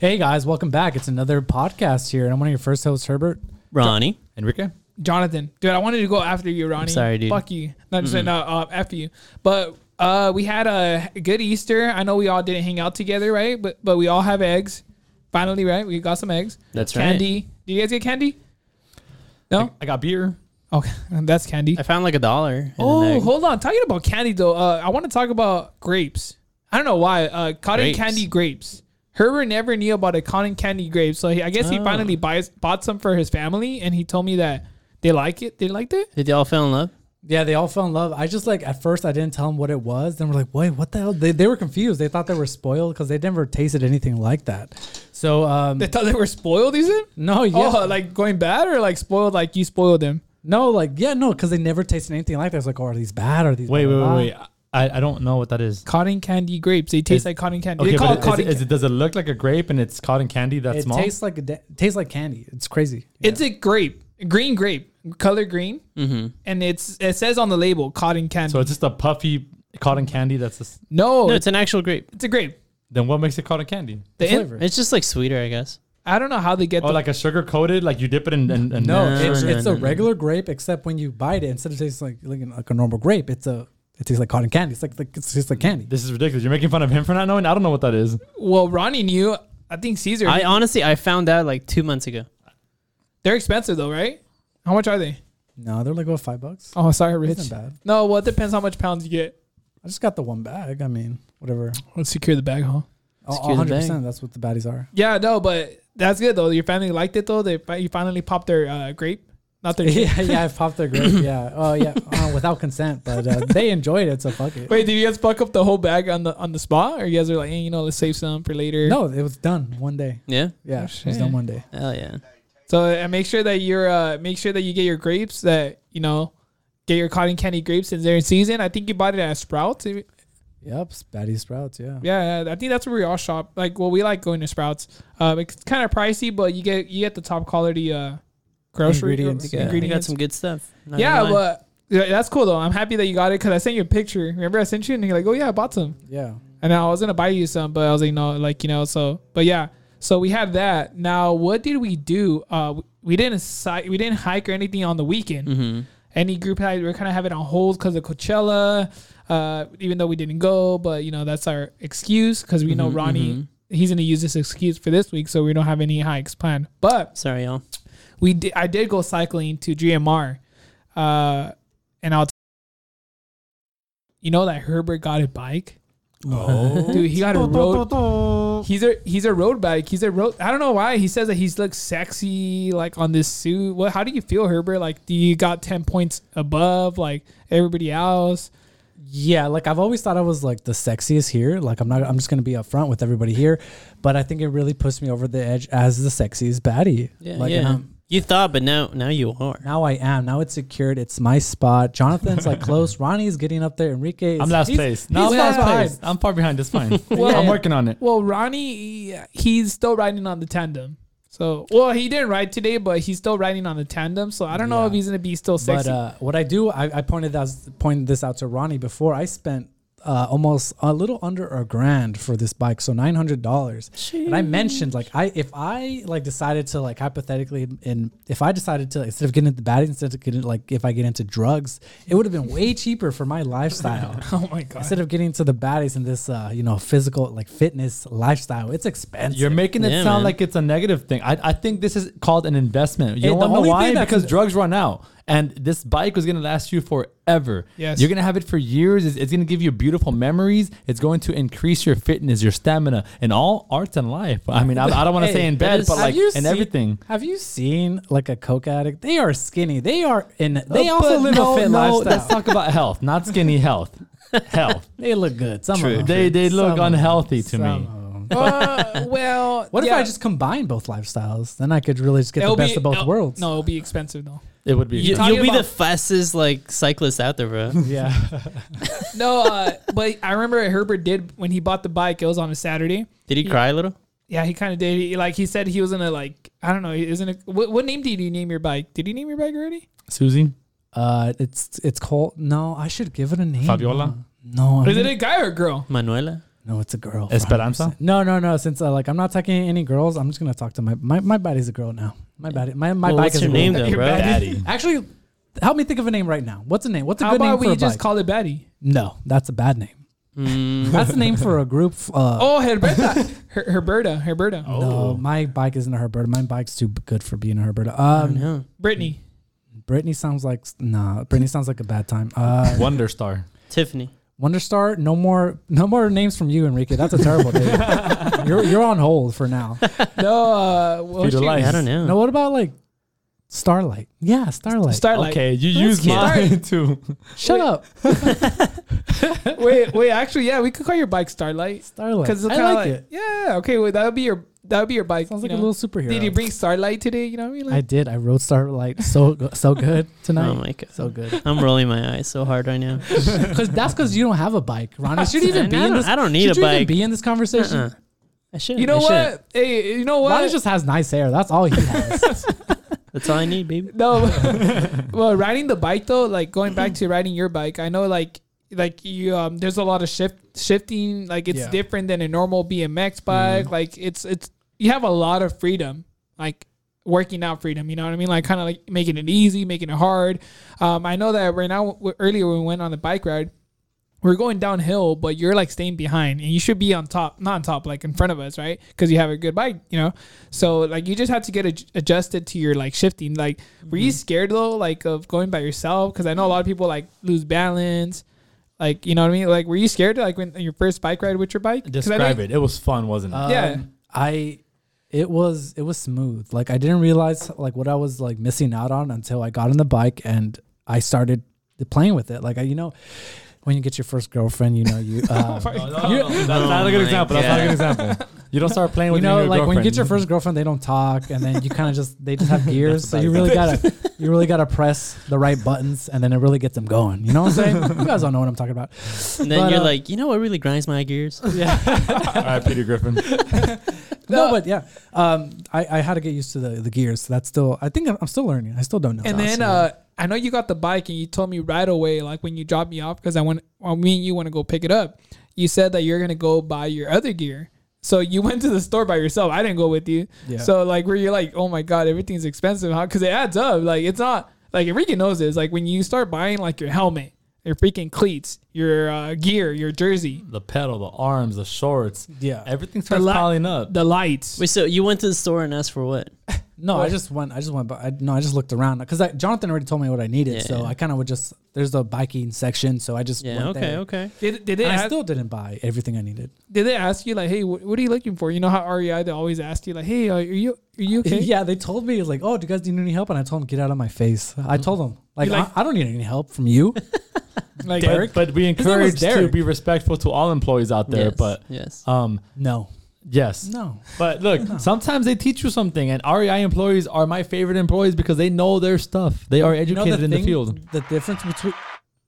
Hey guys, welcome back. It's another podcast here, and I'm one of your first hosts, Herbert. Ronnie. Enrique? Jonathan, dude, I wanted to go after you, Ronnie. sorry, dude. Fuck you. Not just saying, no, uh, F you. But uh, we had a good Easter. I know we all didn't hang out together, right? But but we all have eggs. Finally, right? We got some eggs. That's right. candy. Do you guys get candy? No. I got beer. Okay, that's candy. I found like a dollar. in an Oh, egg. hold on. Talking about candy though, uh, I want to talk about grapes. I don't know why. Uh, cotton Grapes. candy grapes. Herbert never knew about a cotton candy grape, so he, I guess he Oh. finally buys bought some for his family, and he told me that they like it. They liked it. Did y'all fall in love? Yeah, they all fell in love. I just like at first I didn't tell them what it was. Then we're like, wait, what the hell? They, they were confused. They thought they were spoiled because they never tasted anything like that. So um, They thought they were spoiled. Is it? no, yeah, Oh, like going bad or like spoiled? Like you spoiled them. no, like yeah, no, because they never tasted anything like that. It's like, oh, are these bad? Are these Wait, wait, blah, blah, wait, blah? wait. I, I don't know what that is. Cotton candy grapes. They taste Is- like cotton candy. Okay, they call but it is, cotton. is it, does it look like a grape and it's cotton candy that's It small? tastes like a da- tastes like candy. It's crazy. it's a grape, green grape, color green, Mm-hmm. and it's it says on the label cotton candy. so it's just a puffy cotton candy that's just, no, No, it's, it's an actual grape. it's a grape. then what makes it cotton candy? The in- flavor. It's just like sweeter, I guess. I don't know how they get Oh, the like a sugar coated, like you dip it in, in, in No, No, it's, no, it's no, a no. regular grape, except when you bite it, instead of tasting like like, like a normal grape, it's a it tastes like cotton candy. It's like, like it's just like candy. This is ridiculous. You're making fun of him for not knowing. I don't know what that is. well, Ronnie knew. I think Caesar. I honestly, I found out like two months ago. they're expensive though, right? How much are they? No, they're like about five bucks. Oh, sorry, Rich. Isn't bad. No, well, it depends how much pounds you get. I just got the one bag. I mean, whatever. Let's secure the bag, huh? Oh, Secure the 100. bag. percent That's what the baddies are. Yeah, no, but that's good though. Your family liked it though. They fi- you finally popped their uh, grape, not their. yeah, yeah. I popped their grape. Yeah. Oh, yeah. Uh, without consent, but uh, they enjoyed it, so fuck it. Wait, did you guys fuck up the whole bag on the on the spot, or you guys are like, hey, you know, let's save some for later? No, it was done one day. Yeah. Yeah, Oh, it was done one day. Hell yeah. So and make sure that you're uh make sure that you get your grapes that you know get your cotton candy grapes since they're in season. I think you bought it at Sprouts. Yep, Baddy Sprouts. Yeah. Yeah, yeah, I think that's where we all shop. Like, well, we like going to Sprouts. Uh, it's kind of pricey, but you get you get the top quality uh grocery Ingredients, Yeah, ingredients. You got some good stuff. Not yeah, gonna lie. but yeah, that's cool though. I'm happy that you got it because I sent you a picture. Remember I sent you and you're like, oh yeah, I bought some. Yeah. And I was gonna buy you some, but I was like, no, like you know, so but yeah. So we had that. Now, what did we do? Uh, we didn't si- we didn't hike or anything on the weekend. Mhm. Any group hike, we are kind of having on hold because of Coachella. Uh, even though we didn't go, but you know that's our excuse because we know Mhm, Ronnie. mhm. He's gonna use this excuse for this week, so we don't have any hikes planned. But Sorry, y'all. We did. I did go cycling to GMR, uh, and I'll. T- you know that Herbert got a bike. Oh. Dude, he got a road. He's a he's a road bike. He's a road. I don't know why he says that he's looks sexy like on this suit. What? How do you feel, Herbert? Like, do you got ten points above like everybody else? Yeah, like I've always thought I was like the sexiest here. Like I'm not. I'm just gonna be upfront with everybody here, but I think it really pushed me over the edge as the sexiest baddie. Yeah, like, and yeah. I'm- You thought, but now, now you are. now I am. Now it's secured. It's my spot. Jonathan's like close. Ronnie's getting up there. Enrique. Is, I'm last he's- place. No, I'm he's last far place. behind. I'm far behind. It's fine. Well- I'm working on it. Well, Ronnie, he's still riding on the tandem. So, well, he didn't ride today, but he's still riding on the tandem. So I don't know if he's gonna be still sexy. But uh, what I do, I, I pointed that pointed this out to Ronnie before. I spent uh, almost a little under a grand for this bike, so nine hundred dollars. And I mentioned like I if I like decided to like hypothetically and if I decided to instead of getting into bad instead of getting like if I get into drugs, it would have been way cheaper for my lifestyle. oh my god. Instead of getting into the baddies and this, uh, you know, physical like fitness lifestyle, it's expensive. You're making it Yeah, sound man. like it's a negative thing. I, I think this is called an investment. You Hey, don't the know only why? thing Because drugs run out. And this bike was going to last you forever. Yes. You're going to have it for years. It's, it's going to give you beautiful memories. It's going to increase your fitness, your stamina, in all arts and life. I mean, I, I don't want to Hey, say in bed, is- but like you in seen- everything. Have you seen like a coke addict? They are skinny. They are in. They Uh, also live no, a fit no, lifestyle. Let's talk about health, not skinny health. health. They look good. Some True. of them. They, they look of them. unhealthy to Some me. of them. Uh, well, What yeah. if I just combine both lifestyles? Then I could really just get It'll the best be- of both worlds. No, it'll be expensive though. It would be. You, you'll be the fastest like cyclist out there, bro. Yeah. No, uh, but I remember Herbert did when he bought the bike. It was on a Saturday. Did he cry a little? Yeah, he kind of did. He, like he said, he was gonna like I don't know. Isn't it? What, what name did you name your bike? Did you name your bike already? Susie? uh, it's it's called. No, I should give it a name. Fabiola? No. I'm Is it gonna- a guy or a girl? Manuela? No, it's a girl. Esperanza? 100%. No, no, no. Since uh, like I'm not talking any girls, I'm just gonna talk to my my my body's a girl now. My body, my my Well, bike what's is your a name though, bro? Daddy. Actually, help me think of a name right now. What's a name? What's a How good name about for we a just bike? call it Betty? no, that's a bad name. Mm, That's the name for a group. Uh, Oh, Herberta. Her- Herberta. Herberta. Oh. No, my bike isn't a Herberta. My bike's too good for being a Herberta. Um, don't. Brittany. Brittany sounds like nah. Brittany sounds like a bad time. Uh, Wonder Star. Tiffany. Wonderstar. No more. No more names from you, Enrique. That's a terrible name. you're you're on hold for now. No, uh, what was Feed she? I don't know. No, what about like Starlight? Yeah, Starlight. Starlight. Okay, you That's use cute. mine too. Shut Wait. up, wait, wait. Actually, yeah, we could call your bike Starlight Starlight. because I like like, it. yeah. Okay, well, that would be your that would be your bike. Sounds you like a little superhero. Did you bring Starlight today? You know what I mean? I did. I rode Starlight so so good tonight. Oh my god. so good. I'm rolling my eyes so hard right now. Because that's because you don't have a bike, Ronnie. Should you even I be in don't- this? I don't need a bike. be in this conversation? Uh-uh. I should. you know I shouldn't. what? Hey, you know what? Ronnie just has nice hair. That's all he has. That's all I need, baby. No, well, riding the bike though, like going back to riding your bike, I know like like you um there's a lot of shift shifting, like it's Yeah. different than a normal BMX bike. Like it's it's you have a lot of freedom, like working out freedom. You know what I mean? Like kind of like making it easy, making it hard. Um, I know that right now earlier when we went on the bike ride. We're going downhill, but you're like staying behind, and you should be on top, not on top, like in front of us, right? Because you have a good bike, you know. So like you just have to get ad- adjusted to your like shifting. Like, were you scared though, like of going by yourself? Because I know a lot of people like lose balance. Like, you know what I mean? Like, were you scared like when your first bike ride with your bike? Describe it. It was fun, wasn't it? Yeah. Um, I it was it was smooth. Like I didn't realize like what I was like missing out on until I got on the bike and I started playing with it. Like I, you know, when you get your first girlfriend, you know you. Uh, my No, no, God. no, That's not a Oh good my example. That's not a good example. You don't start playing with the girlfriend. you know, your like when you get your first girlfriend, they don't talk, and then you kind of just they just have gears. so you really gotta you really gotta press the right buttons, and then it really gets them going. You know what I'm saying? you guys don't know what I'm talking about. And then But, you're uh, like, you know what really grinds my gears? Yeah. All right, Peter Griffin. no, but yeah, um, I, I had to get used to the the gears. So that's still I think I'm, I'm still learning. I still don't know. And then uh, I know you got the bike, and you told me right away, like when you dropped me off, because I went, well, me and you want to go pick it up. You said that you're gonna go buy your other gear. So you went to the store by yourself. I didn't go with you. Yeah. So like, where you're like, oh my god, everything's expensive, huh? Because it adds up. Like it's not like Enrique knows this. Like when you start buying like your helmet, your freaking cleats, your uh, gear, your jersey, The pedal, the arms, the shorts. yeah. Everything starts la- piling up. the lights. Wait, so you went to the store and asked for what? No, I just went. I just went. But I, no, I just looked around because Jonathan already told me what I needed. So Yeah. I kind of would just. There's a biking section, so I just Yeah, went okay, there. okay. Did, did they And I still didn't buy everything I needed. did they ask you like, hey, what, what are you looking for? You know how REI they always ask you like, hey, are you are you okay? Yeah, they told me like, "Oh, do you guys need any help?" And I told them, "Get out of my face." I told them like, like- I, I don't need any help from you. Like Derek? But, but we name was encourage to be respectful to all employees out there. yes, But yes. um, no, yes. no. But look, sometimes they teach you something, and REI employees are my favorite employees because they know their stuff. They are You know educated in the field. The difference between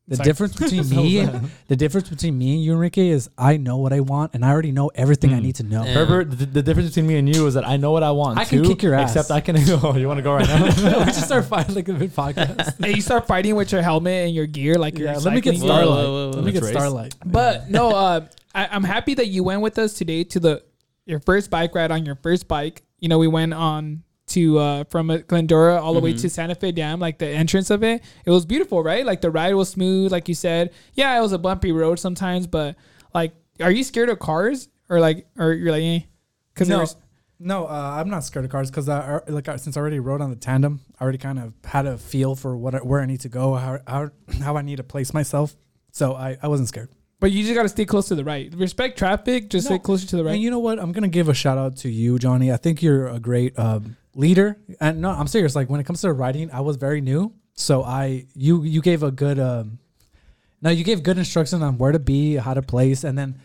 the Sorry. difference between me, the difference between me and you, Enrique, is I know what I want, and I already know everything I Mm. need to know. Yeah. Herbert, the, the difference between me and you is that I know what I want. I can too, kick your ass. Except I can. Oh, you want to go right now? we just start fighting like a mid podcast. and you start fighting with your helmet and your gear, like you're Yeah, let me get cycling. Whoa, Starlight. whoa, whoa, whoa. Let me get Let's race. Starlight. But no, uh, I, I'm happy that you went with us today to the your first bike ride on your first bike. You know, we went on to uh, from uh, Glendora all the way Mhm. to Santa Fe Dam, like the entrance of it. It was beautiful, right? Like the ride was smooth, like you said. Yeah, it was a bumpy road sometimes, but like, are you scared of cars or like, or you're like, eh? Because No. there's No, uh, I'm not scared of cars because I like since I already rode on the tandem, I already kind of had a feel for what I, where I need to go, how how how I need to place myself. So I, I wasn't scared. but you just got to stay close to the right. Respect traffic, just No. stay closer to the right. And you know what? I'm gonna give a shout out to you, Johnny. I think you're a great um, leader. And no, I'm serious. Like when it comes to writing, I was very new, so I you you gave a good um, no, you gave good instructions on where to be, how to place, and then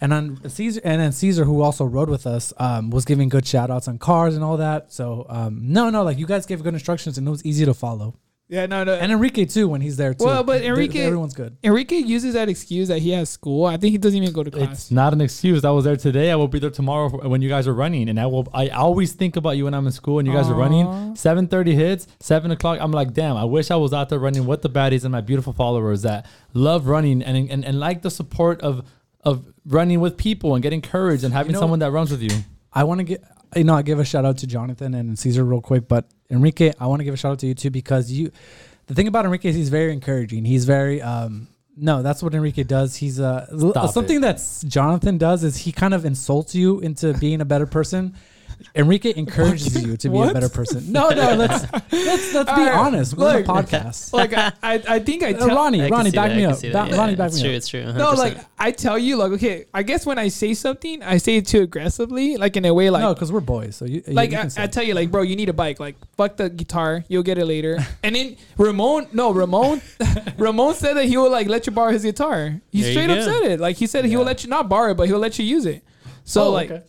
and then Caesar and then Caesar, who also rode with us, um, was giving good shout outs on cars and all that. So um, no, no, like you guys gave good instructions and it was easy to follow. Yeah, no, no. And Enrique too when he's there too. Well, but They- Enrique- everyone's good. Enrique uses that excuse that he has school. I think he doesn't even go to class. It's not an excuse. I was there today. I will be there tomorrow for- when you guys are running, and I will. I always think about you when I'm in school and you guys are running. Seven thirty hits, seven o'clock. I'm like, damn. I wish I was out there running with the baddies and my beautiful followers that love running and and, and like the support of of running with people and getting courage and having know- someone that runs with you. I want to get you know I give a shout out to Jonathan and Caesar real quick, but Enrique, I want to give a shout out to you too because you. The thing about Enrique is he's very encouraging. He's very um no, that's what Enrique does. He's uh Stop something it. that's Jonathan does is he kind of insults you into being a better person. Enrique encourages you to be a better person. No, no, let's let's let's be All right, honest. We're on a podcast. like I, I, I think I Uh, tell Ronnie, I Ronnie, back that, me up. Ba- that. Yeah, Ronnie, back it's me true, up. It's true. 100%. no like I tell you like okay I guess when I say something I say it too aggressively like in a way like no, because we're boys. So you, you- like you I, can say I tell you, like, bro, you need a bike. Like, fuck the guitar, you'll get it later. and then Ramon, no, Ramon, Ramon said that he will like let you borrow his guitar. He There straight up said it. Like he said he will let you not borrow it, but he'll let you use it. So Oh, like, okay.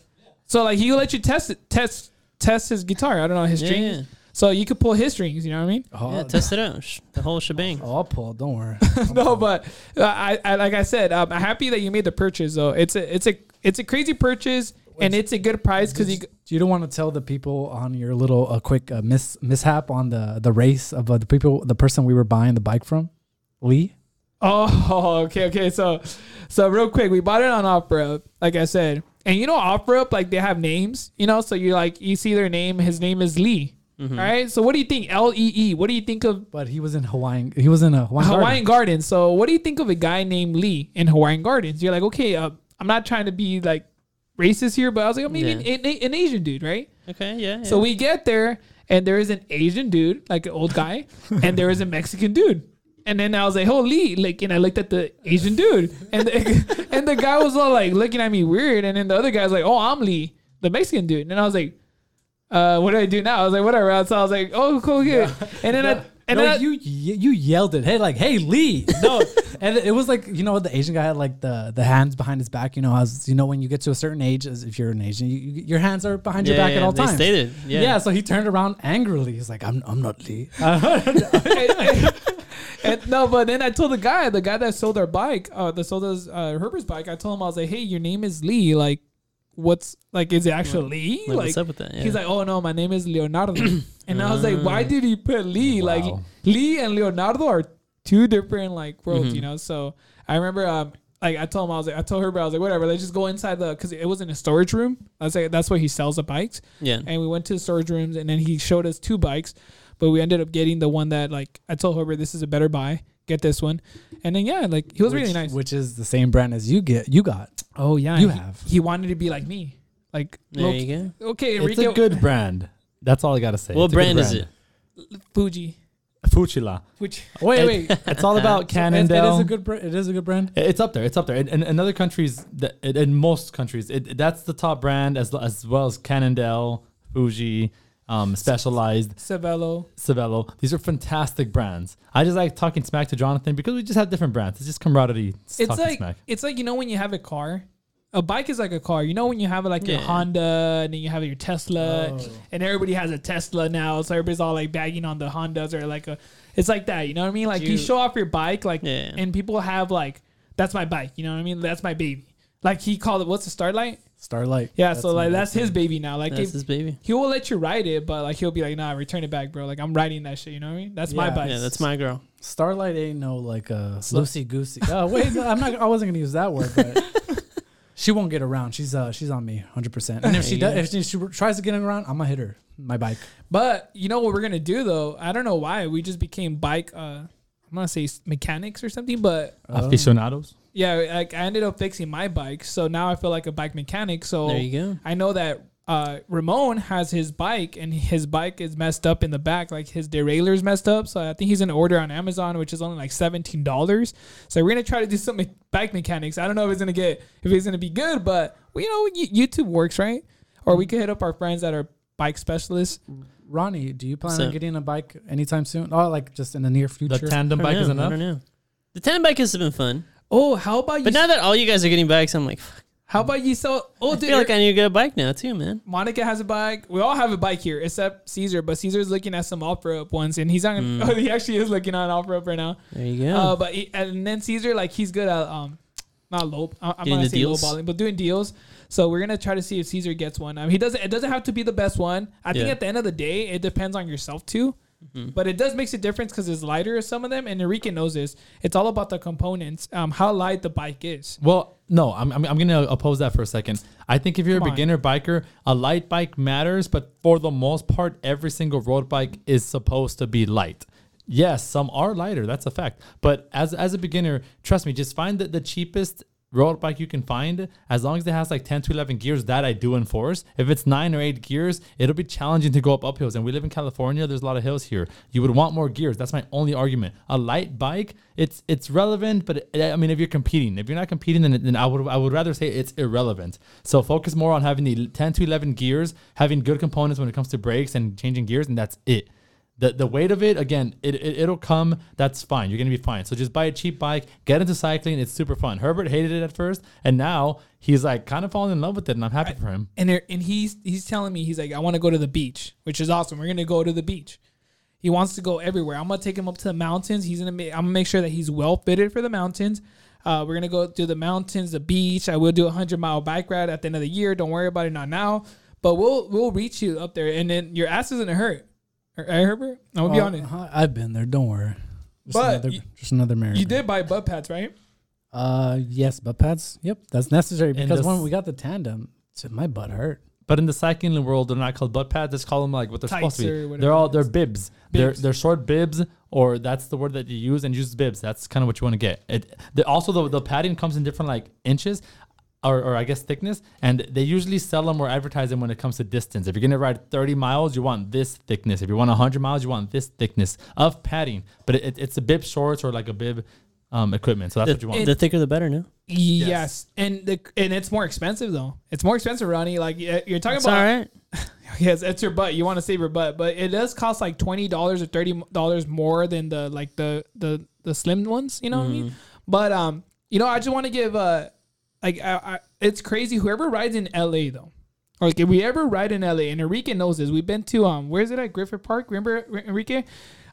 So like he'll let you test it, test test his guitar. I don't know his Yeah, strings. yeah. So you could pull his strings. You know what I mean? Oh, Yeah, test it out. Sh- The whole shebang. oh, I'll pull. Don't worry. no, but uh, I, I like I said, um, I'm happy that you made the purchase. Though it's a it's a it's a crazy purchase and it's a good price because you. you don't want to tell the people on your little uh, quick uh, mis- mishap on the the race of uh, the people the person we were buying the bike from, Lee. Oh, okay, okay. So, so real quick, we bought it on OfferUp, like I said, and you know OfferUp, like they have names, you know. So you like you see their name. His name is Lee. Mhm. All right. So what do you think? L E E. What do you think of But he was in Hawaiian. He was in a Hawaiian. Hawaiian Garden. Gardens? So what do you think of a guy named Lee in Hawaiian Gardens? You're like, okay, uh, I'm not trying to be like racist here, but I was like, oh, maybe Yeah. an, an Asian dude, right? Okay, yeah. So yeah. we get there, and there is an Asian dude, like an old guy, and there is a Mexican dude. And then I was like, "Holy!" Like, and I looked at the Asian dude, and the, and the guy was all like looking at me weird, and then the other guy was like, "Oh, I'm Lee, the Mexican dude," and then I was like, "Uh, what do I do now?" I was like, "Whatever." So I was like, "Oh, cool, good." And then I and no, then I, you you you yelled it. Hey, like, hey, Lee. No, and it was like you know what the Asian guy had like the the hands behind his back. You know, as you know when you get to a certain age, as if you're an Asian, you, you, your hands are behind your Yeah, back at all they times. stated. Yeah. Yeah. so he turned around angrily. He's like, "I'm I'm not Lee." and, no, but then I told the guy, the guy that sold our bike, uh, that sold us uh, Herbert's bike. I told him I was like, "Hey, your name is Lee. Like, what's like? Is it actually Lee? Like, what's up with that? Yeah. He's like, oh no, my name is Leonardo. and I was like, why Mm. did he put Lee? Wow. Like Lee and Leonardo are two different like worlds, Mhm. you know. So I remember, um, like I told him, I was like, I told her, I was like, whatever, let's just go inside the because it was in a storage room. I was like, that's where he sells the bikes. yeah. And we went to the storage rooms, and then he showed us two bikes, but we ended up getting the one that like I told Herbert, this is a better buy. Get this one, and then yeah, like he was which, really nice. Which is the same brand as you get. You got. oh yeah, you he, have. He wanted to be like me, like There low- you go. okay, It's a good brand. That's all I gotta say. What It's a good brand is it? Fuji. Fuchila. Which Wait, It- wait. It's all about It- Cannondale. it is a good. Br- it is a good brand. It's up there. It's up there. In, in, in other countries, in, in most countries, it, that's the top brand as as well as Cannondale, Fuji, um, Specialized, Cervélo. Cervélo. These are fantastic brands. I just like talking smack to Jonathan because we just have different brands. It's just camaraderie. It's like smack. it's like you know when you have a car, a bike is like a car. You know when you have like your Yeah. Honda and then you have your Tesla, Oh. and everybody has a Tesla now, so everybody's all like bagging on the Hondas or like a. It's like that, you know what I mean? Like you, You- show off your bike, like, Yeah. and people have like, that's my bike, you know what I mean? That's my baby. Like he called it, what's the Starlight? Starlight. Yeah, so like that's that's his baby now. Like That's if, his baby. he will let you ride it, but like he'll be like, nah, return it back, bro. Like I'm riding that shit, you know what I mean? That's my Yeah. bike. Yeah, that's my girl. Starlight ain't no like a loosey goosey. Oh wait, no, I'm not. I wasn't gonna use that word, but she won't get around. She's uh she's on me 100. percent And if she does, if she, she tries to get around, I'm gonna hit her. My bike. But you know what we're gonna do though? I don't know why we just became bike. uh I'm gonna say s- mechanics or something, but Oh. Aficionados. Yeah, like I ended up fixing my bike, so now I feel like a bike mechanic. So There you go. I know that uh Ramon has his bike, and his bike is messed up in the back, like his derailleur's messed up. So I think he's gonna order on Amazon, which is only like seventeen dollars. So we're gonna try to do some me- bike mechanics. I don't know if it's gonna get if it's gonna be good, but well, you know, YouTube works, right? Or we could hit up our friends that are bike specialists. Ronnie, do you plan So- on getting a bike anytime soon? Oh, like just in the near future? The tandem bike don't is know, I enough. don't know. The tandem bike has been fun, Oh, how about you? but now that all you guys are getting bikes, I'm like, fuck, how about you sell? Oh, I dude, feel like I need to get a bike now too, man. Monica has a bike. We all have a bike here except Caesar, but Caesar's looking at some off-road ones, and he's on. Mm. Oh, he actually is looking on off-road right now. There you go. Uh, but he, and then Caesar, like he's good at um, not low. I- I'm Getting gonna say deals? low balling, but doing deals. So we're gonna try to see if Caesar gets one. Um, he doesn't. It doesn't have to be the best one. I think at the end of the day, it depends on yourself too. Mhm. But it does makes a difference because it's lighter. Some of them, and Enrique knows this. It's all about the components. Um, how light the bike is. Well, no, I'm, I'm, I'm going to oppose that for a second. I think if you're Come a on. beginner biker, a light bike matters, but for the most part, every single road bike is supposed to be light. Yes, some are lighter, that's a fact. But as as a beginner, trust me, just find the, the cheapest road bike you can find. As long as it has like 10 to 11 gears, that I do enforce. If it's nine or eight gears, it'll be challenging to go up hills. And we live in California, there's a lot of hills here. You would want more gears. That's my only argument. A light bike, it's it's relevant, but it, I mean, if you're competing, if you're not competing, then, then I would I would rather say it's irrelevant. So focus more on having the 10 to 11 gears, having good components when it comes to brakes and changing gears, and that's it. The, the weight of it again it, it it'll come that's fine you're gonna be fine so just buy a cheap bike get into cycling it's super fun herbert hated it at first and now he's like kind of falling in love with it and i'm happy for him and there, and he's he's telling me he's like I want to go to the beach, which is awesome. We're gonna go to the beach. He wants to go everywhere. I'm gonna take him up to the mountains. He's gonna I'm gonna make sure that he's well fitted for the mountains. Uh, we're gonna go to the mountains, the beach. I will do a hundred mile bike ride at the end of the year. Don't worry about it, not now. But we'll we'll reach you up there, and then your ass isn't hurt. Right, Herbert? I'm gonna be Oh, honest. uh, I've been there. Don't worry. Just But another, you- just another Mary. You did buy butt pads, right? Uh, yes, butt pads. Yep, that's necessary because this- when we got the tandem, it's- my butt hurt. but in the cycling world they're not called butt pads let's call them like what they're Tights supposed to be whatever they're all it they're is. bibs. Bibs. they're they're short bibs or that's the word that you use and use bibs that's kind of what you want to get it the, also the, the padding comes in different like inches or, or I guess thickness, and they usually sell them or advertise them when it comes to distance. If you're gonna ride 30 miles, you want this thickness. If you want 100 miles, you want this thickness of padding. But it, it's a bib shorts or like a bib um, equipment, so that's what you The, want. the thicker the better, no? Yes. And the and it's more expensive though. It's more expensive, Ronnie. Like you're talking It's about. all right. Yes, it's your butt. You want to save your butt, but it does cost like twenty dollars or thirty dollars more than the like the the the slim ones. You know what I mean? But um, you know, I just want to give uh, like I, I, it's crazy. Whoever rides in LA though, like if we ever ride in LA, and Enrique knows this. We've been to um, where is it at Griffith Park? Remember Enrique?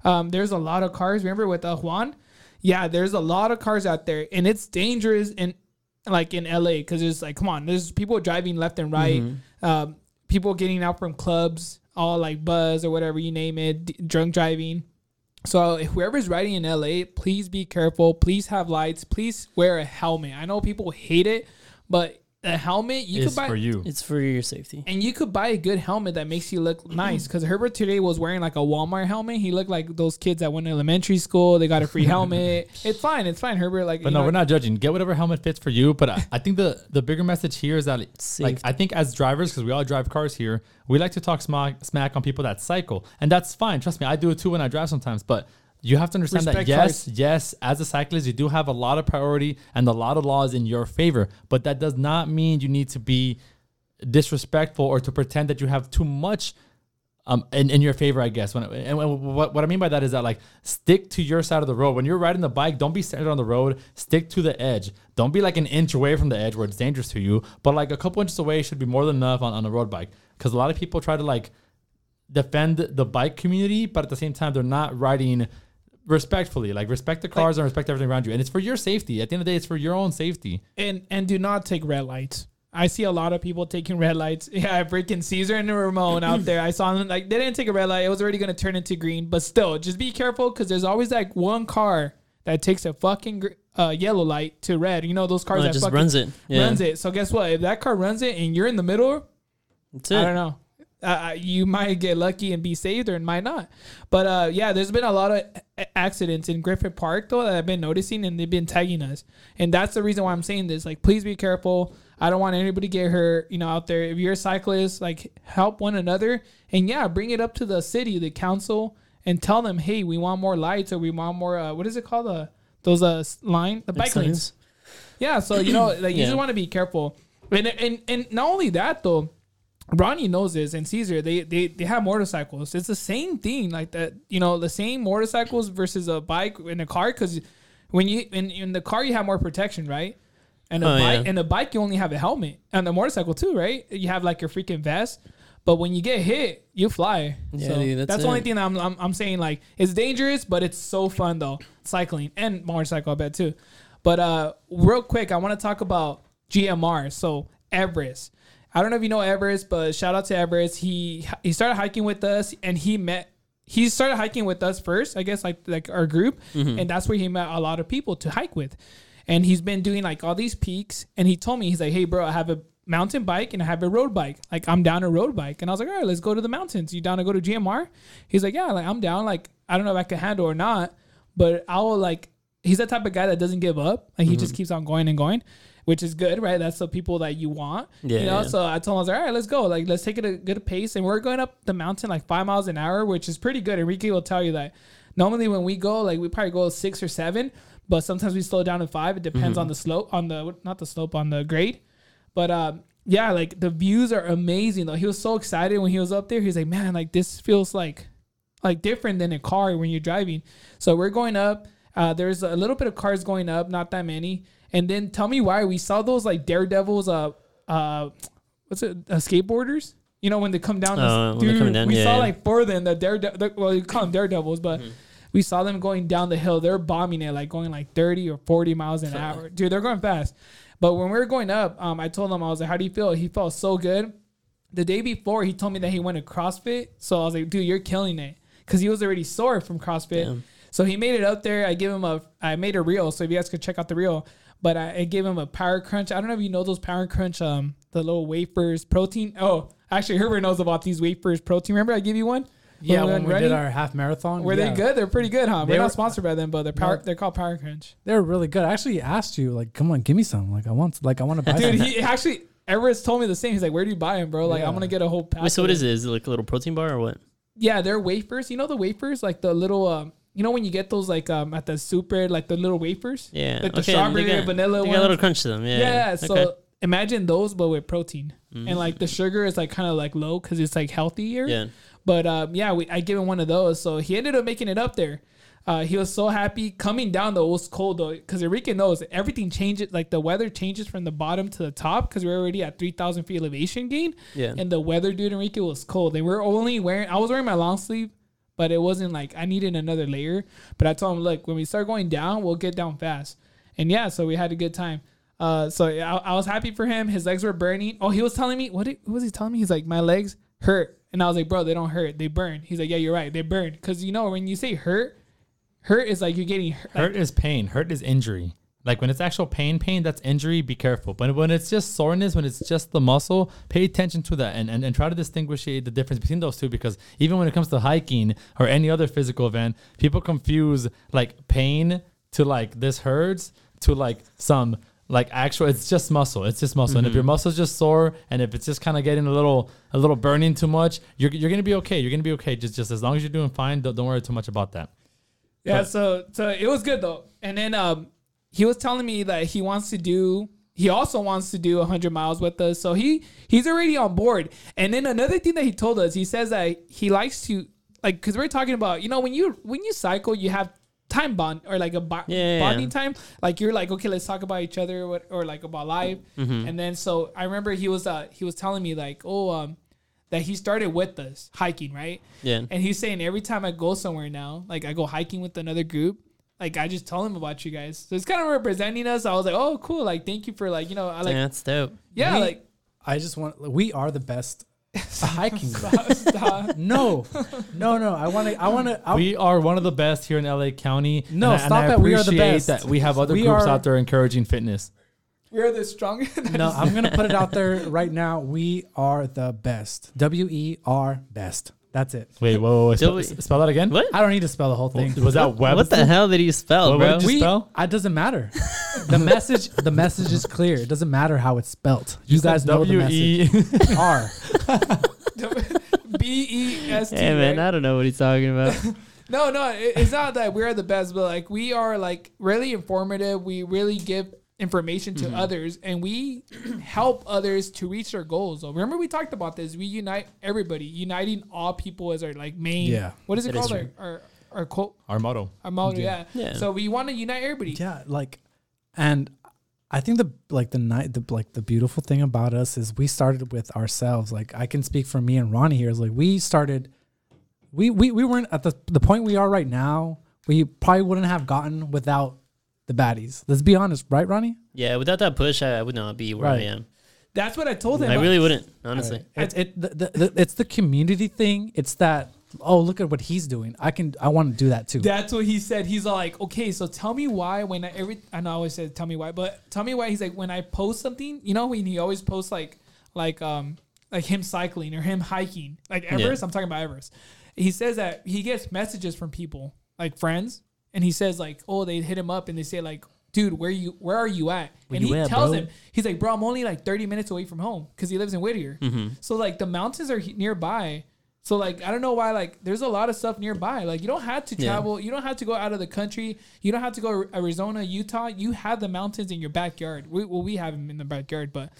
Um, there's a lot of cars. Remember with uh, Juan? Yeah, there's a lot of cars out there, and it's dangerous and like in LA because it's like, come on, there's people driving left and right, um, people getting out from clubs, all like buzz or whatever you name it, d- drunk driving. So if whoever's riding in LA, please be careful. Please have lights. Please wear a helmet. I know people hate it, but a helmet you is could buy for you. It's for your safety. and you could buy a good helmet that makes you look mm-hmm. nice. Because Herbert today was wearing like a Walmart helmet. He looked like those kids that went to elementary school. They got a free helmet. It's fine. It's fine, Herbert. Like, But you no, know, we're not judging. Get whatever helmet fits for you. But I, I think the the bigger message here is that, like, I think as drivers, because we all drive cars here, we like to talk smack, smack on people that cycle, and that's fine. Trust me, I do it too when I drive sometimes. But you have to understand Respect that yes, yes, as a cyclist, you do have a lot of priority and a lot of laws in your favor. But that does not mean you need to be disrespectful or to pretend that you have too much um, in, in your favor, I guess. When and what, what I mean by that is that like stick to your side of the road. When you're riding the bike, don't be centered on the road. Stick to the edge. Don't be like an inch away from the edge where it's dangerous to you. But like a couple inches away should be more than enough on, on a road bike. Because a lot of people try to like defend the bike community, but at the same time they're not riding respectfully. Like respect the cars and respect everything around you. And it's for your safety. At the end of the day, it's for your own safety. and and do not take red lights. I see a lot of people taking red lights. Yeah, freaking Caesar and Ramon out there. I saw them like they didn't take a red light. It was already gonna turn into green, but still, just be careful because there's always like one car that takes a fucking gr- uh, yellow light to red. You know those cars Oh, that just fucking runs it. Yeah. runs it. So guess what? If that car runs it and you're in the middle, That's I don't know. Uh, you might get lucky and be saved, or it might not. But uh, yeah, there's been a lot of accidents in Griffith Park though that I've been noticing, and they've been tagging us, and that's the reason why I'm saying this. Like, please be careful. I don't want anybody to get hurt. You know, out there, if you're a cyclist, like help one another, and yeah, bring it up to the city, the council, and tell them, hey, we want more lights, or we want more. Uh, what is it called? Uh, those uh line the bike lanes. Yeah, so you know, like you Yeah. just want to be careful, and and and not only that though, Ronnie knows this, and Caesar they they they have motorcycles. It's the same thing, like that. You know, the same motorcycles versus a bike and a car, because when you in in the car you have more protection, right? And a Oh, bike yeah. and a bike you only have a helmet, and the motorcycle too, right? You have like your freaking vest. But when you get hit, you fly. Yeah, so dude, that's the only thing I'm, I'm I'm saying. Like it's dangerous, but it's so fun though. Cycling and motorcycle, I bet too. But uh, real quick, I want to talk about GMR. So Everest. I don't know if you know Everest, but shout out to Everest. He he started hiking with us, and he met. He started hiking with us first, I guess, like like our group, mm-hmm. and that's where he met a lot of people to hike with. and he's been doing like all these peaks. And he told me he's like, "Hey, bro, I have a mountain bike and I have a road bike. Like I'm down a road bike." And I was like, "All right, let's go to the mountains. You down to go to GMR?" He's like, "Yeah, like I'm down. Like I don't know if I can handle or not, but I will like." He's that type of guy that doesn't give up. Like he mm-hmm. just keeps on going and going, which is good, right? That's the people that you want. Yeah, You know, yeah. so I told him, I was like, all right, let's go. Like, let's take it a good pace. And we're going up the mountain like five miles an hour, which is pretty good. Enrique will tell you that. Normally, when we go, like, we probably go six or seven, but sometimes we slow down to five. It depends on the slope, on the, not the slope, on the grade. But, um, yeah, like the views are amazing though. He was so excited when he was up there. He's like, man, like this feels like like different than a car when you're driving. So we're going up. Uh, there's a little bit of cars going up, not that many. And then tell me why we saw those like daredevils. Uh, uh, what's it? Uh, skateboarders. You know when they come down. This, when down, we yeah, saw yeah. like four of them. The daredevil. Well, you call them daredevils, but. We saw them going down the hill. They're bombing it, like going like 30 or 40 miles an hour. Dude, they're going fast. But when we were going up, um, I told him, I was like, how do you feel? He felt so good the day before he told me that he went to CrossFit. So I was like, dude, you're killing it. Cause he was already sore from CrossFit. Damn. So he made it up there. I gave him a, I made a reel. So if you guys could check out the reel, but I, I gave him a power crunch. I don't know if you know those power crunch, um, the little wafers protein. Oh, actually Herbert knows about these wafers protein. Remember I gave you one? Yeah, we when went we did our half marathon, Were yeah. they good? They're pretty good, huh? They We're were- not sponsored by them, but they're power, No. they're called power crunch. They're really good. I actually asked you, like, come on, give me some. Like, I want, like, I want to buy Dude, some. he actually, Everett's told me the same. He's like, where do you buy them, bro? Like, I'm going to get a whole pack. Wait, so what is it? Is it like a little protein bar or what? Yeah, they're wafers. You know the wafers, like the little, um, you know when you get those like um at the super, like the little wafers. Yeah. Like the okay, strawberry they got, vanilla They got a little crunch to them. Yeah. Yeah. so imagine those, but with protein, Mhm. and like the sugar is like kind of like low because it's like healthier. yeah. But um, yeah, we, I gave him one of those, so he ended up making it up there. Uh, he was so happy coming down though. It was cold though, because Enrique knows everything changes. Like the weather changes from the bottom to the top because we're already at three thousand feet elevation gain. Yeah. And the weather, dude, Enrique was cold. They were only wearing. I was wearing my long sleeve, but it wasn't like I needed another layer. But I told him, look, when we start going down, we'll get down fast. And yeah, so we had a good time. Uh, so I, I was happy for him. His legs were burning. Oh, he was telling me what? Did, what was he telling me? He's like, my legs hurt, and I was like, bro, they don't hurt. They burn. He's like, yeah, you're right. They burn because you know when you say hurt, hurt is like you're getting hurt. Hurt is pain. Hurt is injury. Like when it's actual pain, pain, that's injury, be careful. But when it's just soreness, when it's just the muscle, pay attention to that and, and, and try to distinguish the difference between those two because even when it comes to hiking or any other physical event, people confuse like pain to like this hurts to like some like actual it's just muscle. It's just muscle. And if your muscle's just sore and if it's just kind of getting a little a little burning too much, you're, you're gonna be okay. You're gonna be okay. Just just as long as you're doing fine, don't, don't worry too much about that. Yeah, so so it was good though. And then um he was telling me that he wants to do he also wants to do 100 miles with us. So he he's already on board. And then another thing that he told us, he says that he likes to like cuz we're talking about, you know, when you when you cycle, you have time bond or like a bo- yeah, bonding yeah. time. Like you're like, okay, let's talk about each other or, or like about life. Mm-hmm. And then so I remember he was uh he was telling me like, "Oh, um that he started with us hiking, right? Yeah. And he's saying every time I go somewhere now, like I go hiking with another group, like I just told him about you guys. So it's kind of representing us. I was like, oh, cool. Like, thank you for like, you know, I like, that's dope. yeah, We- like, I just want. We are the best hiking. group. stop, stop. no, no, no. I want to. I want to. We are one of the best here in LA County. No, and I, stop and I that. We are the best. That we have other We groups are- out there encouraging fitness. we're the strongest. no, I'm gonna put it out there right now. We are the best. W E R best. That's it. Wait, whoa, whoa, whoa. Spell, we- spell that again. What? I don't need to spell the whole thing. Was that web? What the hell did you spell, What- bro? what did you we, spell? It doesn't matter. The message. The message is clear. It doesn't matter how it's spelt. You, guys know the message. E. R. B E S T. hey man, right? I don't know what he's talking about. No, no, it- it's not that we're the best, but like we are like really informative. We really give information Mm-hmm. to others and we help others to reach their goals. So remember we talked about this. We unite everybody, uniting all people as our like main Yeah. what is it That is called? Our, our our quote Our motto. our motto, yeah. Yeah. So we want to unite everybody. Yeah, like, and I think the like the night the like the beautiful thing about us is we started with ourselves. Like I can speak for me and Ronnie here. Is like we started, we we we weren't at the the point we are right now. We probably wouldn't have gotten without the baddies. Let's be honest, right, Ronnie? yeah, without that push, I, I would not be where Right. I am. That's what I told him. I really wouldn't, honestly. It's it the, the, the, it's the community thing. It's that oh look at what he's doing. I can I want to do that too. That's what he said. He's like, okay, so tell me why when I every I know I always said tell me why, but tell me why. He's like, when I post something, you know, when he always posts like like um like him cycling or him hiking, like Everest. I'm talking about Everest. He says that he gets messages from people like friends, and he says like, oh, they hit him up and they say like. Dude, where you? Where are you at? Where and you he at, tells bro? him, he's like, bro, I'm only like 30 minutes away from home because he lives in Whittier. Mm-hmm. So like the mountains are he- nearby. So like I don't know why like there's a lot of stuff nearby. Like you don't have to Yeah. travel. You don't have to go out of the country. You don't have to go to Arizona, Utah. You have the mountains in your backyard. We, well, we have them in the backyard, but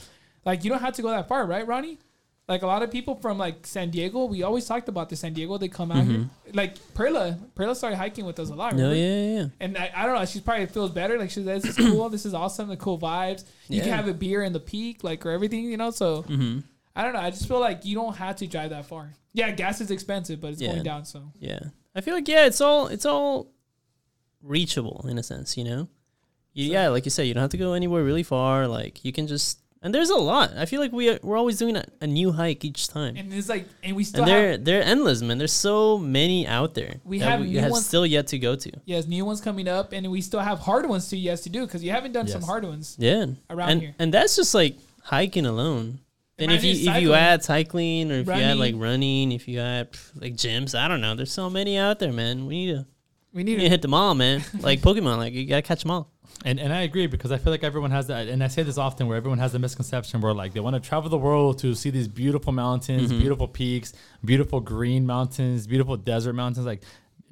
like you don't have to go that far, right, Ronnie? Like a lot of people from like San Diego, we always talked about the San Diego. They come out here. Like Perla, Perla started hiking with us a lot. No, yeah, yeah, yeah. And I, I don't know. She probably feels better. Like she's this is cool. this is awesome. The cool vibes. You can have a beer in the peak, like or everything, you know. So Mm-hmm. I don't know. I just feel like you don't have to drive that far. Yeah, gas is expensive, but it's Yeah. going down. So Yeah. I feel like yeah, it's all it's all reachable in a sense, you know? You, So- yeah, like you said, you don't have to go anywhere really far. Like you can just and there's a lot. I feel like we are, we're always doing a, a new hike each time. and it's like, and we still And they're have they're endless, man. There's so many out there. We have we have ones- still yet to go to. yes new ones coming up, and we still have hard ones too. Yes, to do because you haven't done some hard ones. Yeah. Around and, here. And that's just like hiking alone. Then if you if you add cycling or if you add like Running. running, if you add pff, like gyms, I don't know. There's so many out there, man. We need to, We we need need to to. hit them all, man. like Pokemon, like you gotta catch them all. And and I agree because I feel like everyone has that, and I say this often, where everyone has the misconception where like they want to travel the world to see these beautiful mountains, Mhm. beautiful peaks, beautiful green mountains, beautiful desert mountains. Like,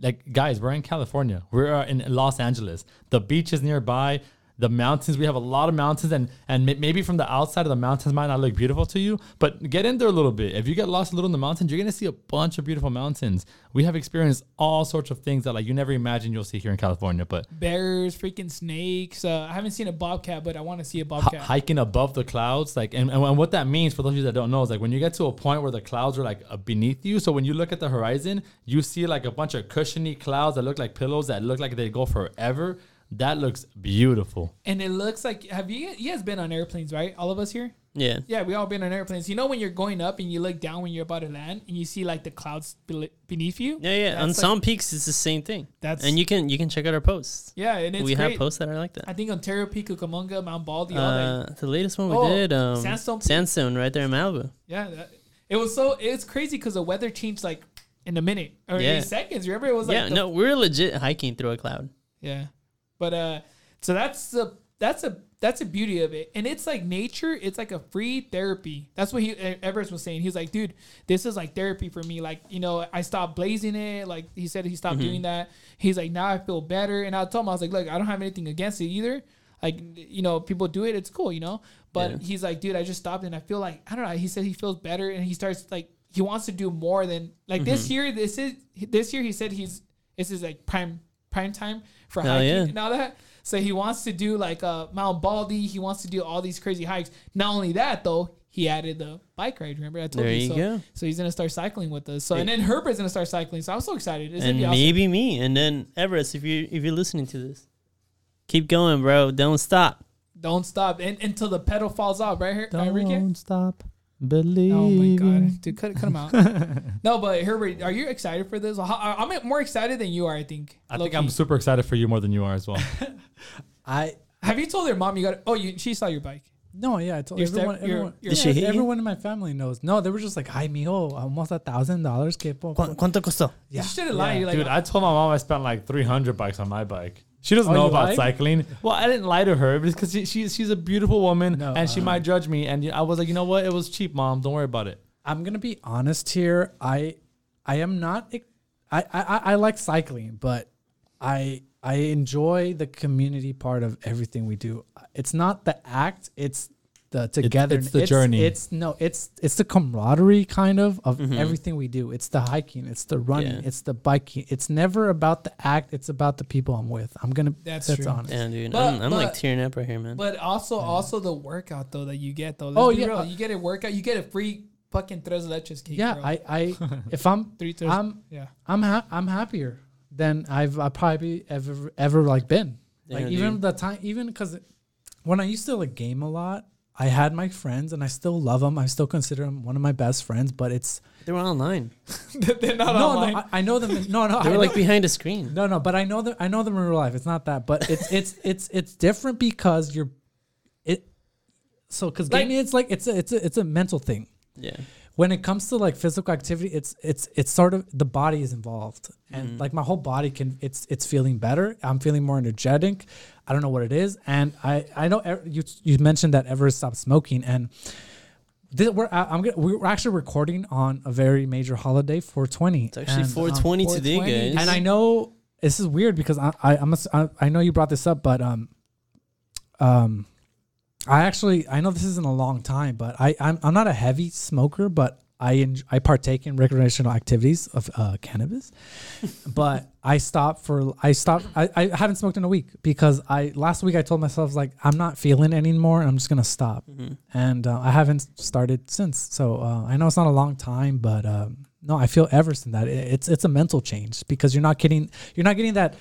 like guys, we're in California. We're uh, in Los Angeles. The beach is nearby. The mountains, we have a lot of mountains, and and maybe from the outside of the mountains might not look beautiful to you, but get in there a little bit. If you get lost a little in the mountains, you're gonna see a bunch of beautiful mountains. We have experienced all sorts of things that like you never imagine you'll see here in California, but Bears, freaking snakes. Uh, I haven't seen a bobcat, but I want to see a bobcat. hiking above the clouds like and, and what that means for those of you that don't know is like when you get to a point where the clouds are like uh, beneath you so when you look at the horizon you see like a bunch of cushiony clouds that look like pillows that look like they go forever that looks beautiful and it looks like have you you guys been on airplanes, right? All of us here. Yeah. Yeah, we all been on airplanes. You know when you're going up and you look down when you're about to land and you see like the clouds beneath you. Yeah, yeah. That's On like- some peaks, it's the same thing. That's And you can you can check out our posts. yeah, and it's we great. have posts that are like that. I think Ontario Peak, Cucamonga, Mount Baldy, all that. Uh, the latest one we Oh, did, um, Sandstone Sandstone, right there in Malibu. Yeah, that, it was so it's crazy because the weather changed like in a minute or Yeah. eight seconds. Remember, it was like yeah, the- no, we're legit hiking through a cloud. yeah, but uh, so that's the that's a that's the beauty of it, and it's like nature. It's like a free therapy. That's what he Everest was saying. He's like, dude, this is like therapy for me. Like you know, I stopped blazing it. Like he said, he stopped Mhm. doing that. He's like, now I feel better, and I told him I was like, look, I don't have anything against it either. Like you know, people do it, it's cool, you know. But Yeah. he's like, dude, I just stopped, and I feel like I don't know. He said he feels better, and he starts like he wants to do more than like this Mm-hmm. year. This is this year. He said he's this is like prime prime time for Hell hiking yeah. and all that. So he wants to do like uh, Mount Baldy. He wants to do all these crazy hikes. Not only that though, he added the bike ride. Remember I told There you. you so, go. so he's gonna start cycling with us. So and then Herbert's gonna start cycling. So I'm so excited. It's gonna and be awesome. maybe me. And then Everest, if you if you're listening to this, keep going, bro. Don't stop. Don't stop and, until the pedal falls off. Right here, Enrique. stop Oh my god, dude, cut, cut him out. no, but Herbert, are you excited for this? I'm more excited than you are. I think. i think Low-key. i'm super excited for you more than you are as well I Have you told your mom you got? Oh, you she saw your bike. no, yeah, I told Your step- everyone. your- everyone, your- Did she yeah, hit you? everyone in my family knows. No, they were just like, "Ay, mijo, almost a thousand dollars." Que po- po-" ¿Cuánto costó? Yeah, You shouldn't lie. yeah. You're like, Dude, I told my mom I spent like 300 bucks on my bike. She doesn't Oh, know you about lied? cycling. Well, I didn't lie to her because she, she, she's a beautiful woman No, and she uh, might judge me. And I was like, you know what? It was cheap, mom. Don't worry about it. I'm gonna be honest here. I I am not. I I, I- I like cycling, but I I enjoy the community part of everything we do. It's not the act. It's the together. it's the journey. It's no. It's it's the camaraderie kind of of Mhm. everything we do. It's the hiking. It's the running. Yeah. It's the biking. It's never about the act. It's about the people I'm with. I'm gonna. That's That's, true. honest. Damn, dude. But- I'm, I'm like tearing up right here, man. But also, also the workout though that you get though. Let's Oh, be yeah. real. you get a workout. You get a free fucking tres leches cake. Yeah, bro. I I if I'm three tres. I'm yeah, I'm ha- I'm happier than I've I probably ever ever like been. Yeah, like even dude. the time even because when I used to like game a lot, I had my friends and I still love them. I still consider them one of my best friends, but it's They were online. They're not no, online. no, I, I know them. in- No, no, They I were know- like behind a screen. no, no, but I know them. I know them in real life. It's not that, but it's it's it's it's different because you're it. So because Like- gaming, it's like it's a it's a it's a mental thing. Yeah. When it comes to like physical activity, it's it's it's sort of the body is involved, and Mhm. like my whole body can it's it's feeling better. I'm feeling more energetic. I don't know what it is, and I I know you you mentioned that Everest stopped smoking, and this, we're I'm gonna, we're actually recording on a very major holiday, 420. It's actually and, um, 420 today, guys. and I know this is weird because I, I I'm a, I, I know you brought this up, but um um I actually I know this isn't a long time, but I I'm I'm not a heavy smoker, but I I partake in recreational activities of uh, cannabis, but I stopped for I stopped I, I haven't smoked in a week because I last week I told myself like I'm not feeling anymore and I'm just gonna stop Mhm. and uh, I haven't started since. So uh, I know it's not a long time, but um, no, I feel ever since that it, it's it's a mental change because you're not getting you're not getting that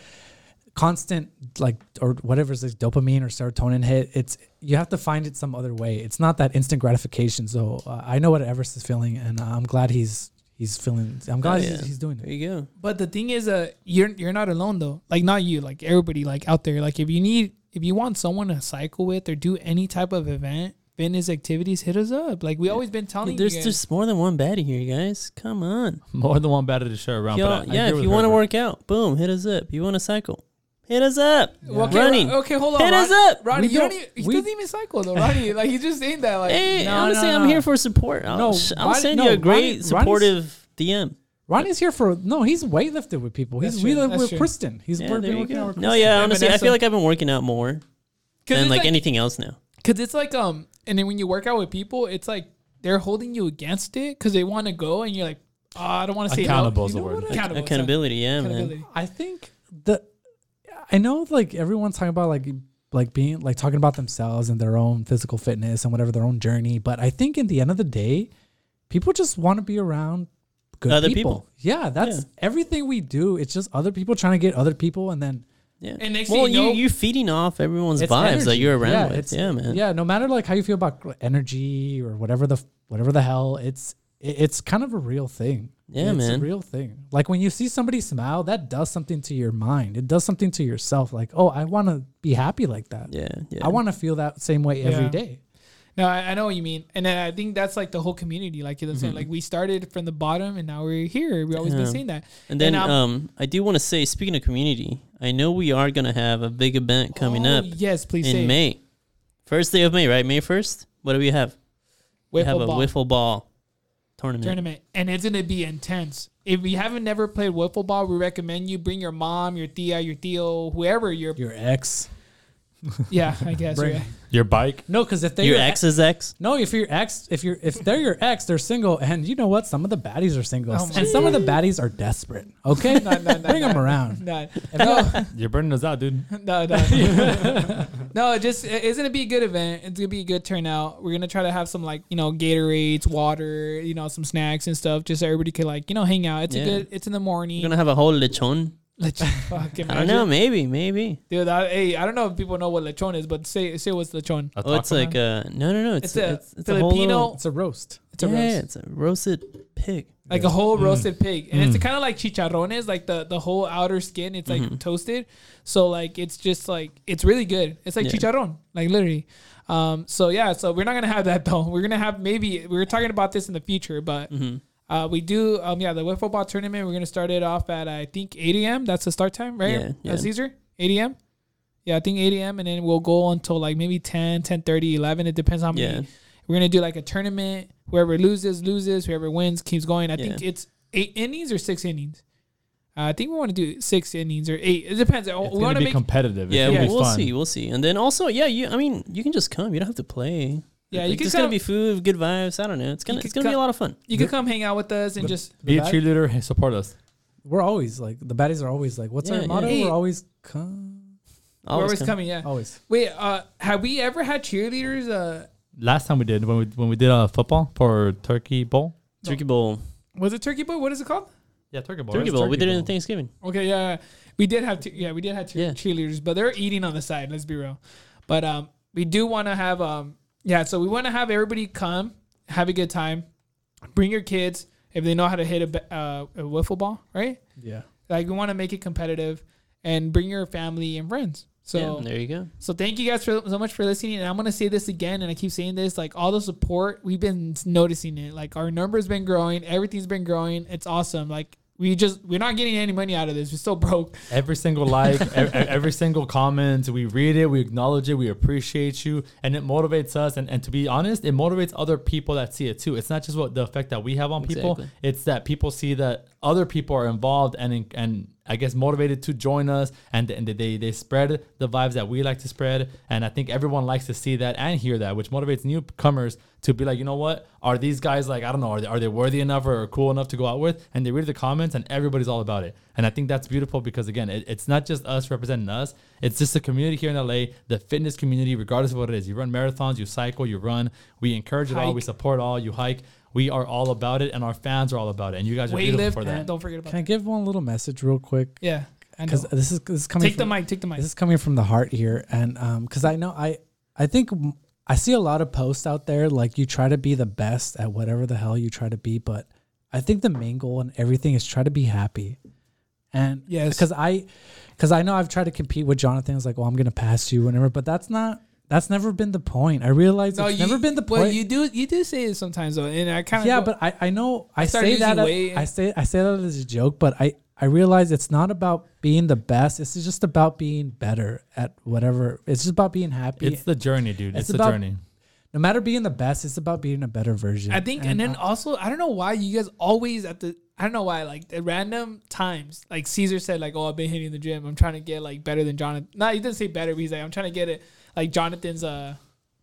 constant like or whatever is this dopamine or serotonin hit. It's you have to find it some other way. It's not that instant gratification. So uh, I know what Everest is feeling, and uh, I'm glad he's he's feeling. I'm glad Oh, he's, yeah. he's doing it There you go. But the thing is, uh, you're you're not alone though. Like not you, like everybody, like out there. Like if you need, if you want someone to cycle with or do any type of event, fitness activities, hit us up. Like we always been telling There's you. Guys. just more than one baddie here, guys. Come on. More than one batter to share around. Yo, but I- I yeah, agree if you want to work out, boom, hit us up. You want to cycle, hit us up. okay, Running. Ro- okay, hold on. Hit us up. Ronnie. We You don't. don't- Even, he we- doesn't even cycle though, Ronnie. Like he's just saying that. Like Hey, No, honestly, no, I'm here for support. I'll, No, sh- I'll Ronnie- send no, you a Ronnie- great Ronnie's- supportive DM. Ronnie's here for no. He's weightlifted with people. He's That's we true, live that's with true. Kristen. He's Yeah, we're there been you working out with No, Kristen. yeah, And honestly, I feel like I've been working out more than like, like anything else now. Cause it's like um, and then when you work out with people, it's like they're holding you against it because they want to go, and you're like, oh, I don't want to say no." Accountable is the word. Accountability, yeah, man. I think the I know like everyone's talking about like like being like talking about themselves and their own physical fitness and whatever their own journey, but I think in the end of the day, people just want to be around good Other people. people. Yeah, that's Yeah. everything we do. It's just other people trying to get other people and then Yeah. And next well, thing you you know- you're feeding off everyone's it's vibes that you're around yeah, with. It's, Yeah, man. Yeah, no matter like how you feel about energy or whatever the whatever the hell, it's it- it's kind of a real thing. Yeah, it's man. a real thing. Like when you see somebody smile, that does something to your mind. It does something to yourself. Like, oh, I want to be happy like that. Yeah, yeah. I want to feel that same way every Yeah. day. No, I, I know what you mean, and then I think that's like the whole community. Like you're saying, Mhm. like we started from the bottom, and now we're here. We've always been Yeah. saying that. And then And, um, um, I do want to say, speaking of community, I know we are gonna have a big event coming Oh, up Yes, please say in it. May, first day of May, right? May first. What do we have? we have Wiffle a ball wiffle ball tournament. tournament, and it's gonna be intense. If you haven't never played wiffle ball, we recommend you bring your mom, your tia, your tío, whoever your Your ex. Yeah, I guess. Bring- right. Your bike. No, because if they're Your your ex is ex. no, if your ex, if you're if they're your ex, they're single, and you know what? Some of the baddies are single, Oh and some of the baddies are desperate. Okay, No, no, no, bring no. them around. No, no, You're burning us out, dude. no, no. no, it just it- it's gonna be a good event. It's gonna be a good turnout. We're gonna try to have some like you know Gatorades, water, you know some snacks and stuff, just so everybody can like you know hang out. It's Yeah. a good. It's in the morning. We're gonna have a whole lechon. Let's fucking I don't know. Maybe, maybe. dude. I, hey, I don't know if people know what lechon is, but say say what's lechon. A Oh, it's like man? uh, no, no, no. It's It's a it's, it's a whole little- It's a roast. It's a yeah, roast. it's a roasted pig. like a whole Mm. roasted pig, and it's Mm. kind of like chicharrones, like the the whole outer skin. It's like Mhm. toasted, so like it's just like it's really good. It's like Yeah. chicharron, like literally. Um, so yeah, so we're not gonna have that though. We're gonna have maybe we are talking about this in the future, but hmm uh, we do. Um, yeah, the wiffle ball tournament. We're gonna start it off at I think 8 a.m. That's the start time, right? Yeah, Uh, yeah. Caesar, 8 a.m. Yeah, I think 8 a.m. and then we'll go until like maybe 10, 10 30, 11. It depends how many. Yeah. We're gonna do like a tournament. Whoever loses loses. Whoever wins keeps going. I think it's eight innings or six innings. Uh, I think we want to do six innings or eight. It depends. It's we want to be make competitive. It's Yeah, be we'll fun. see. We'll see. And then also, yeah, you. I mean, you can just come. You don't have to play. Yeah, Like, you can It's come- gonna be food, good vibes. I don't know. It's gonna. It's gonna be a lot of fun. you can come hang out with us and The- just Be a bad- cheerleader. Hey, support us. We're always like the baddies are always like, what's Yeah, our yeah. motto? Hey. We're always come. we're always come. coming. Yeah. Always. Wait. Uh, have we ever had cheerleaders? Uh, Last time we did when we when we did uh, football for Turkey Bowl. Turkey bowl. was it Turkey Bowl? What is it called? Yeah, Turkey Bowl. Turkey It's bowl. We Turkey did it in Thanksgiving. Okay, yeah, yeah. we did have to. Yeah, we did have cheer- Yeah. cheerleaders, but they're eating on the side. Let's be real. But um, we do want to have um yeah, so we want to have everybody come, have a good time, bring your kids if they know how to hit a, ba- uh, a wiffle ball, right? Yeah. Like we want to make it competitive, and bring your family and friends. So yeah, there you go. so thank you guys for so much for listening. And I'm gonna say this again, and I keep saying this, like all the support we've been noticing it. Like our numbers been growing, everything's been growing. It's awesome. Like we just we're not getting any money out of this. We're still broke. Every single like, e- e- every single comment, we read it, we acknowledge it, we appreciate you, and it motivates us. And, and to be honest, it motivates other people that see it too. It's not just what the effect that we have on people; Exactly. it's that people see that other people are involved and and I guess motivated to join us, and, and they they spread the vibes that we like to spread. And I think everyone likes to see that and hear that, which motivates newcomers to be like, you know what, are these guys like I don't know, are they, are they worthy enough or cool enough to go out with? And they read the comments, and everybody's all about it. And I think that's beautiful because again, it, it's not just us representing us; it's just the community here in LA, the fitness community, regardless of what it is. You run marathons, you cycle, you run. We encourage it all, we support all. You hike. We are all about it, and our fans are all about it. And you guys are Weight beautiful lift, for that. don't forget about it. Can I that. give one little message real quick? Yeah, Because this is this is coming. Take the from, mic. Take the mic. This is coming from the heart here, and um, because I know I I think I see a lot of posts out there like you try to be the best at whatever the hell you try to be, but I think the main goal and everything is try to be happy. And Yes. because I because I know I've tried to compete with Jonathan. I was like, well, I'm gonna pass you, whenever, But that's not that's never been the point. I realize it's never been the Well, point. you do you do say it sometimes though, and I kind of yeah, but I, I know I, started say that weight. I say I say that as a joke, but I I realize it's not about being the best. It's just about being better at whatever. It's just about being happy. It's the journey, dude. It's, It's the about- journey. no matter being the best, it's about being a better version. I think, and, then I- also, I don't know why you guys always at the, I don't know why, like at random times, like Caesar said, like, oh, I've been hitting the gym. I'm trying to get like better than Jonathan. No, he didn't say better, but he's like, I'm trying to get it like Jonathan's uh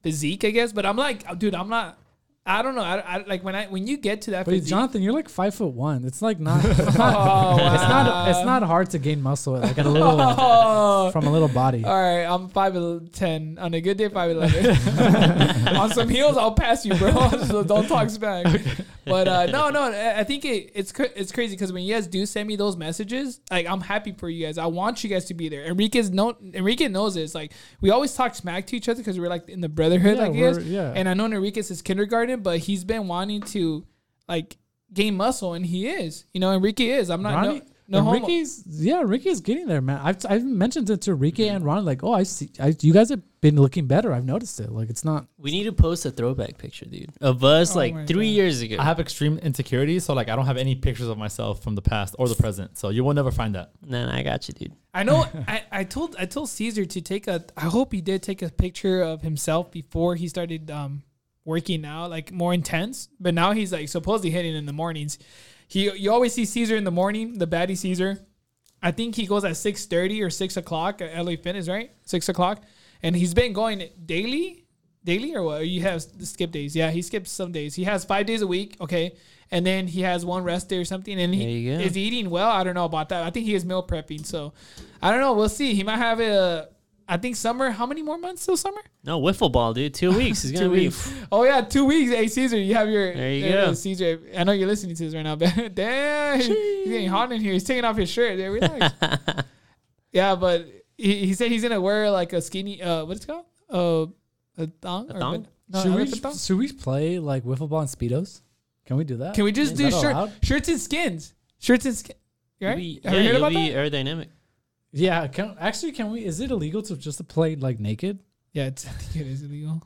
physique, I guess. But I'm like, oh, dude, I'm not. I don't know. I, I like when I when you get to that but physique. Jonathan, you're like five foot one. It's like not. It's not, oh, wow. it's not. It's not hard to gain muscle like at a little Oh. from a little body. All right, I'm five ten on a good day, five eleven. on some heels, I'll pass you, bro. so don't talk smack. But uh, no, no, I I think it, it's it's crazy because when you guys do send me those messages, like I'm happy for you guys. I want you guys to be there. Enrique's no, Enrique knows this. Like we always talk smack to each other because we're like in the brotherhood, Yeah, like you yeah. And I know Enrique is his kindergarten, but he's been wanting to like gain muscle, and he is. You know, Enrique is. I'm not Ronnie, no, no homo. Enrique's yeah, Enrique's getting there, man. I've I've mentioned it to Enrique and Ron, like, oh, I see, I, you guys have been looking better. I've noticed it. Like, it's not. We need to post a throwback picture, dude, of us Oh like three God. years ago. I have extreme insecurities, so like I don't have any pictures of myself from the past or the present. So you will never find that. Nah, I got you, dude. I know. I, I told I told Caesar to take a. I hope he did take a picture of himself before he started um working out, like more intense. But now he's like supposedly hitting in the mornings. He you always see Caesar in the morning, the baddie Caesar. I think he goes at six thirty or six o'clock at LA Fitness, right? Six o'clock, and he's been going daily, daily or what? You have skip days. Yeah, he skips some days. He has five days a week. Okay. And then he has one rest day or something, and he is eating well. I don't know about that. I think he is meal prepping, so I don't know. We'll see. He might have a. I think summer. How many more months till summer? No wiffle ball, dude. Two weeks. It's gonna Two be. weeks. Oh yeah, two weeks. Hey Caesar, you have your. There you uh, go. Caesar. I know you're listening to this right now, but damn, he's getting hot in here. He's taking off his shirt. There, relax. yeah, but he, he said he's gonna wear like a skinny. Uh, what's it called? Uh, a thong. A or thong? No, should we a thong. should we play like wiffle ball and speedos? Can we do that? Can we just Is do shirt, allowed? shirts and skins? Shirts and skins. Right? You'll be- yeah, you heard you'll about be that? aerodynamic. Yeah, can actually can we? Is it illegal to just play like naked? Yeah, it's, I think it is illegal.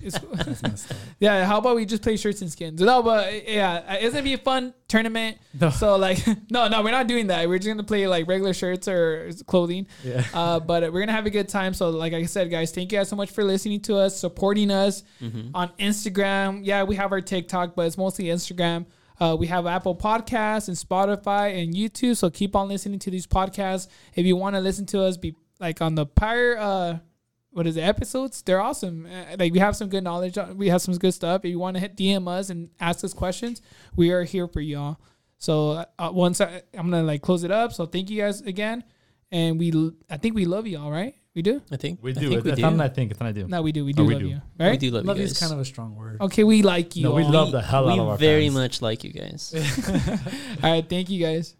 It's, up. yeah, how about we just play shirts and skins? No, but yeah, it's gonna be a fun tournament. No. So like, no, no, we're not doing that. We're just gonna play like regular shirts or clothing. Yeah. Uh, but we're gonna have a good time. So like I said, guys, thank you guys so much for listening to us, supporting us Mm-hmm. on Instagram. Yeah, we have our TikTok, but it's mostly Instagram. Uh, we have Apple Podcasts and Spotify and YouTube. So keep on listening to these podcasts. If you want to listen to us, be like on the prior, uh, what is it, episodes? They're awesome. Uh, like we have some good knowledge. We have some good stuff. If you want to hit DM us and ask us questions, we are here for y'all. So uh, once I, I'm gonna like close it up. So thank you guys again, and we I think we love y'all, right? We do. I think We do. I do. think we do. I think. It's not I do. No, we do. We oh, do Oh, we love do. you, We do love, Love you is guys. kind of a strong word. Okay, we like you. No, we all. love the hell we out of our very fans. much like you guys. All right, thank you guys.